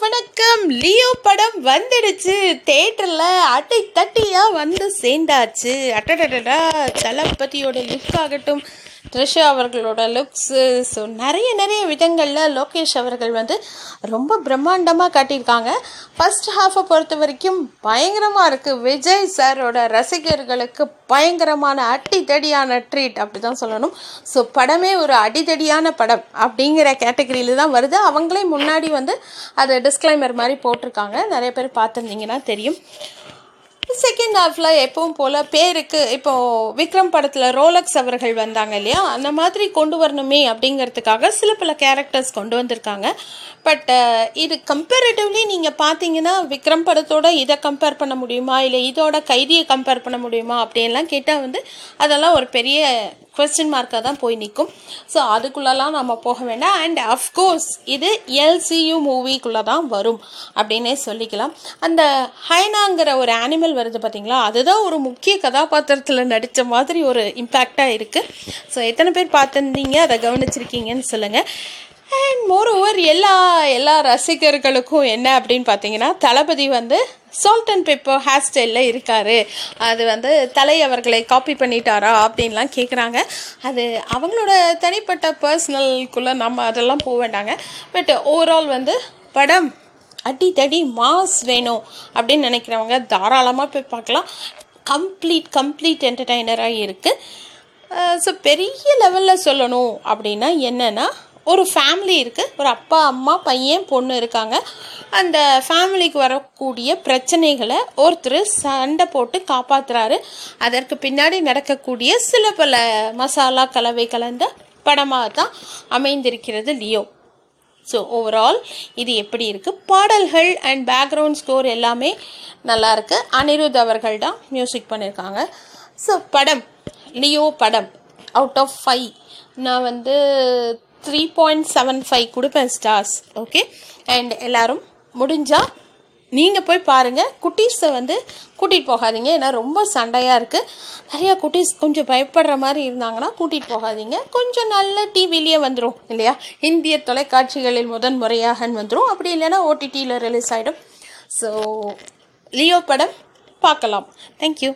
வணக்கம். லியோ படம் வந்துடுச்சு. தேட்டரில் அட்டை தட்டியாக வந்து சேர்ந்தாச்சு. அட்டடடா. தளபதியோட லுக் ஆகட்டும். த்ரிஷா அவர்களோட லுக்ஸு ஸோ நிறைய நிறைய விதங்களில் லோகேஷ் அவர்கள் வந்து ரொம்ப பிரம்மாண்டமாக காட்டியிருக்காங்க. ஃபர்ஸ்ட் ஹாஃபை பொறுத்த வரைக்கும் பயங்கரமாக இருக்குது விஜய் சாரோட ரசிகர்களுக்கு பயங்கரமான அடித்தடியான ட்ரீட் அப்படி தான் சொல்லணும். ஸோ படமே ஒரு அடித்தடியான படம் அப்படிங்கிற கேட்டகரியில் தான் வருது. அவங்களே முன்னாடி வந்து அதை டிஸ்க்ளைமர் மாதிரி போட்டிருக்காங்க. நிறைய பேர் பார்த்துருந்தீங்கன்னா தெரியும். செகண்ட் ஹாஃபில் எப்பவும் போல் பேருக்கு இப்போது விக்ரம் படத்தில் ரோலக்ஸ் அவர்கள் வந்தாங்க இல்லையா? அந்த மாதிரி கொண்டு வரணுமே அப்படிங்கிறதுக்காக சில பல கேரக்டர்ஸ் கொண்டு வந்திருக்காங்க. பட் இது கம்பேரிட்டிவ்லி நீங்கள் பார்த்தீங்கன்னா விக்ரம் படத்தோட இதை கம்பேர் பண்ண முடியுமா? இல்லை இதோட கைதியை கம்பேர் பண்ண முடியுமா? அப்படின்லாம் கேட்டால் வந்து அதெல்லாம் ஒரு பெரிய கொஸ்டின் மார்க்காக தான் போய் நிற்கும் ஸோ அதுக்குள்ளெல்லாம் நம்ம போக வேண்டாம். அண்ட் அஃப்கோர்ஸ் இது எல்சியு மூவிக்குள்ளே தான் வரும் அப்படின்னே சொல்லிக்கலாம். அந்த ஹைனாங்கிற ஒரு அனிமல் வருது பார்த்தீங்களா? அதுதான் ஒரு முக்கிய கதாபாத்திரத்தில் நடித்த மாதிரி ஒரு இம்பேக்டாக இருக்குது ஸோ எத்தனை பேர் பார்த்துருந்தீங்க? அதை கவனிச்சிருக்கீங்கன்னு சொல்லுங்கள் அண்ட் மோர் ஓவர் எல்லா எல்லா ரசிகர்களுக்கும் என்ன அப்படின்னு பார்த்தீங்கன்னா தளபதி வந்து சால்ட் அண்ட் பெப்பர் ஹேர் ஸ்டைலில் இருக்கார். அது வந்து தலை அவர்களை காப்பி பண்ணிட்டாரா அப்படின்லாம் கேட்குறாங்க அது அவங்களோட தனிப்பட்ட பர்சனல்குள்ளே நம்ம அதெல்லாம் போக வேண்டாங்க. பட் ஓவரால் வந்து படம் அடி தடி மாஸ் வேணும் அப்படின்னு நினைக்கிறவங்க தாராளமாக போய் பார்க்கலாம். கம்ப்ளீட் கம்ப்ளீட் என்டர்டைனராக இருக்குது ஸோ பெரிய லெவலில் சொல்லணும் அப்படின்னா என்னென்னா ஒரு ஃபேமிலி இருக்குது ஒரு அப்பா அம்மா பையன் பொண்ணு இருக்காங்க. அந்த ஃபேமிலிக்கு வரக்கூடிய பிரச்சனைகளை ஒருத்தர் சண்டை போட்டு காப்பாற்றுறாரு அதற்கு பின்னாடி நடக்கக்கூடிய சில பல மசாலா கலவை கலந்த படமாக தான் அமைந்திருக்கிறது லியோ. ஸோ ஓவரால் இது எப்படி இருக்குது பாடல்கள் அண்ட் பேக்ரவுண்ட் ஸ்கோர் எல்லாமே நல்லாயிருக்கு அனிருத் அவர்கள் தான் மியூசிக் பண்ணியிருக்காங்க ஸோ படம். லியோ படம். அவுட் ஆஃப் ஃபைவ் நான் வந்து த்ரீ பாயிண்ட் செவன் ஃபைவ் கொடுப்பேன் ஸ்டார்ஸ் ஓகே அண்ட் எல்லோரும் முடிஞ்சால் நீங்கள் போய் பாருங்கள் குட்டீஸை வந்து கூட்டிகிட்டு போகாதீங்க. ஏன்னா ரொம்ப சண்டையாக இருக்குது நிறையா குட்டீஸ் கொஞ்சம் பயப்படுற மாதிரி இருந்தாங்கன்னா கூட்டிகிட்டு போகாதீங்க. கொஞ்சம் நல்ல டிவிலேயே வந்துடும் இல்லையா? இந்திய தொலைக்காட்சிகளில் முதன் முறையாக வந்துடும் அப்படி இல்லைன்னா ஓடிடியில் ரிலீஸ் ஆகிடும் ஸோ லியோ படம் பார்க்கலாம். தேங்க்யூ